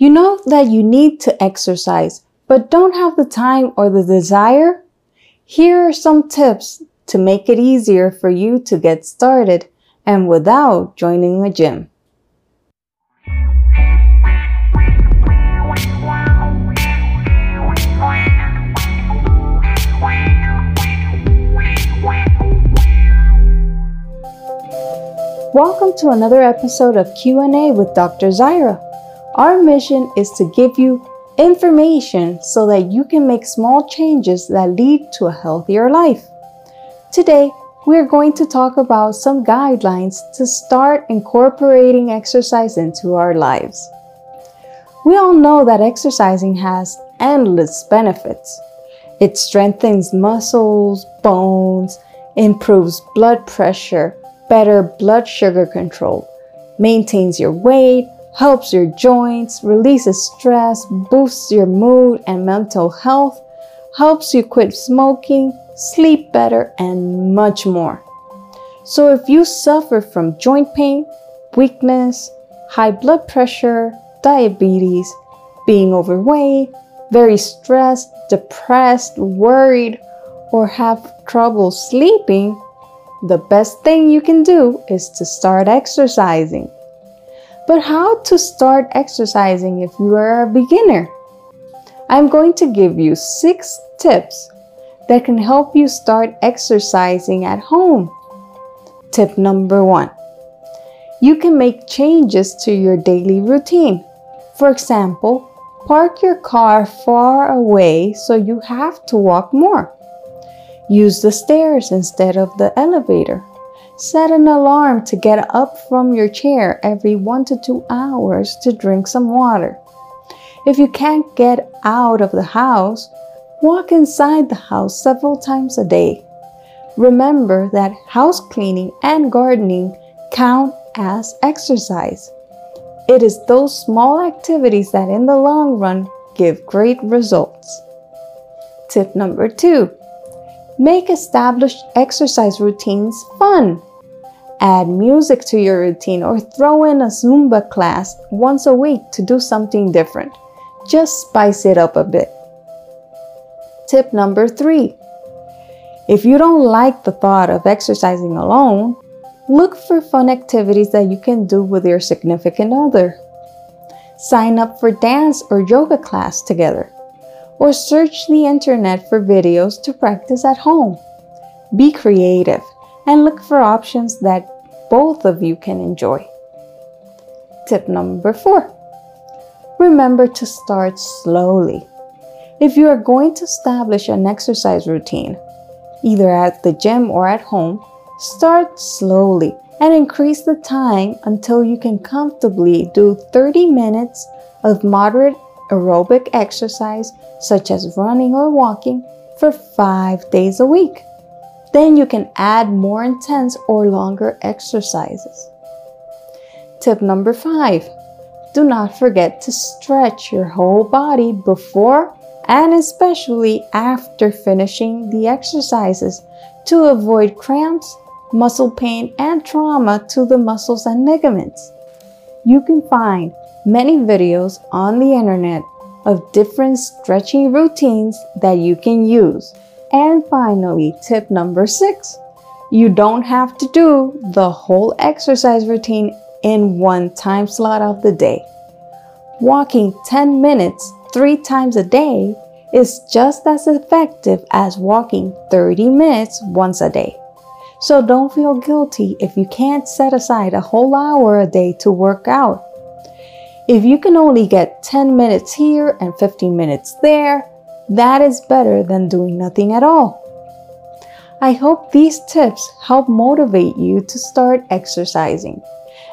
You know that you need to exercise, but don't have the time or the desire? Here are some tips to make it easier for you to get started and without joining a gym. Welcome to another episode of Q&A with Dr. Zaira. Our mission is to give you information so that you can make small changes that lead to a healthier life. Today, we're going to talk about some guidelines to start incorporating exercise into our lives. We all know that exercising has endless benefits. It strengthens muscles, bones, improves blood pressure, better blood sugar control, maintains your weight, helps your joints, releases stress, boosts your mood and mental health, helps you quit smoking, sleep better, and much more. So if you suffer from joint pain, weakness, high blood pressure, diabetes, being overweight, very stressed, depressed, worried, or have trouble sleeping, the best thing you can do is to start exercising. But how to start exercising if you are a beginner? I'm going to give you six tips that can help you start exercising at home. Tip number one you can make changes to your daily routine. For example, park your car far away so you have to walk more. Use the stairs instead of the elevator. Set an alarm to get up from your chair every one to two hours to drink some water. If you can't get out of the house, walk inside the house several times a day. Remember that house cleaning and gardening count as exercise. It is those small activities that in the long run give great results. Tip number two Make established exercise routines fun. Add music to your routine or throw in a Zumba class once a week to do something different. Just spice it up a bit. Tip number three. If you don't like the thought of exercising alone, look for fun activities that you can do with your significant other. Sign up for dance or yoga class together or search the internet for videos to practice at home. Be creative and look for options that both of you can enjoy. Tip number four remember to start slowly. If you are going to establish an exercise routine, either at the gym or at home, start slowly and increase the time until you can comfortably do 30 minutes of moderate aerobic exercise such as running or walking for five days a week. Then you can add more intense or longer exercises. Tip number five do not forget to stretch your whole body before and especially after finishing the exercises to avoid cramps, muscle pain, and trauma to the muscles and ligaments. You can find many videos on the internet of different stretching routines that you can use. And finally, tip number six you don't have to do the whole exercise routine in one time slot of the day. Walking 10 minutes three times a day is just as effective as walking 30 minutes once a day. So don't feel guilty if you can't set aside a whole hour a day to work out. If you can only get 10 minutes here and 15 minutes there, that is better than doing nothing at all. I hope these tips help motivate you to start exercising.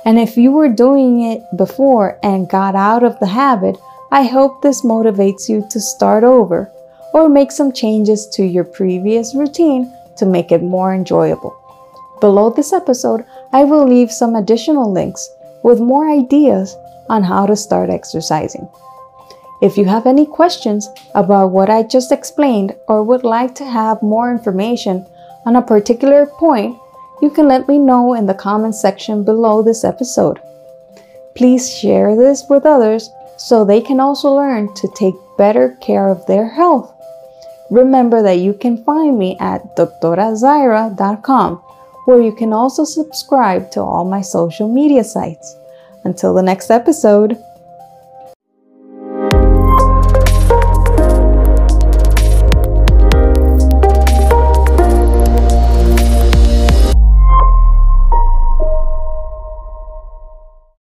And if you were doing it before and got out of the habit, I hope this motivates you to start over or make some changes to your previous routine to make it more enjoyable. Below this episode, I will leave some additional links with more ideas on how to start exercising. If you have any questions about what I just explained or would like to have more information on a particular point, you can let me know in the comments section below this episode. Please share this with others so they can also learn to take better care of their health. Remember that you can find me at doctorazaira.com, where you can also subscribe to all my social media sites. Until the next episode,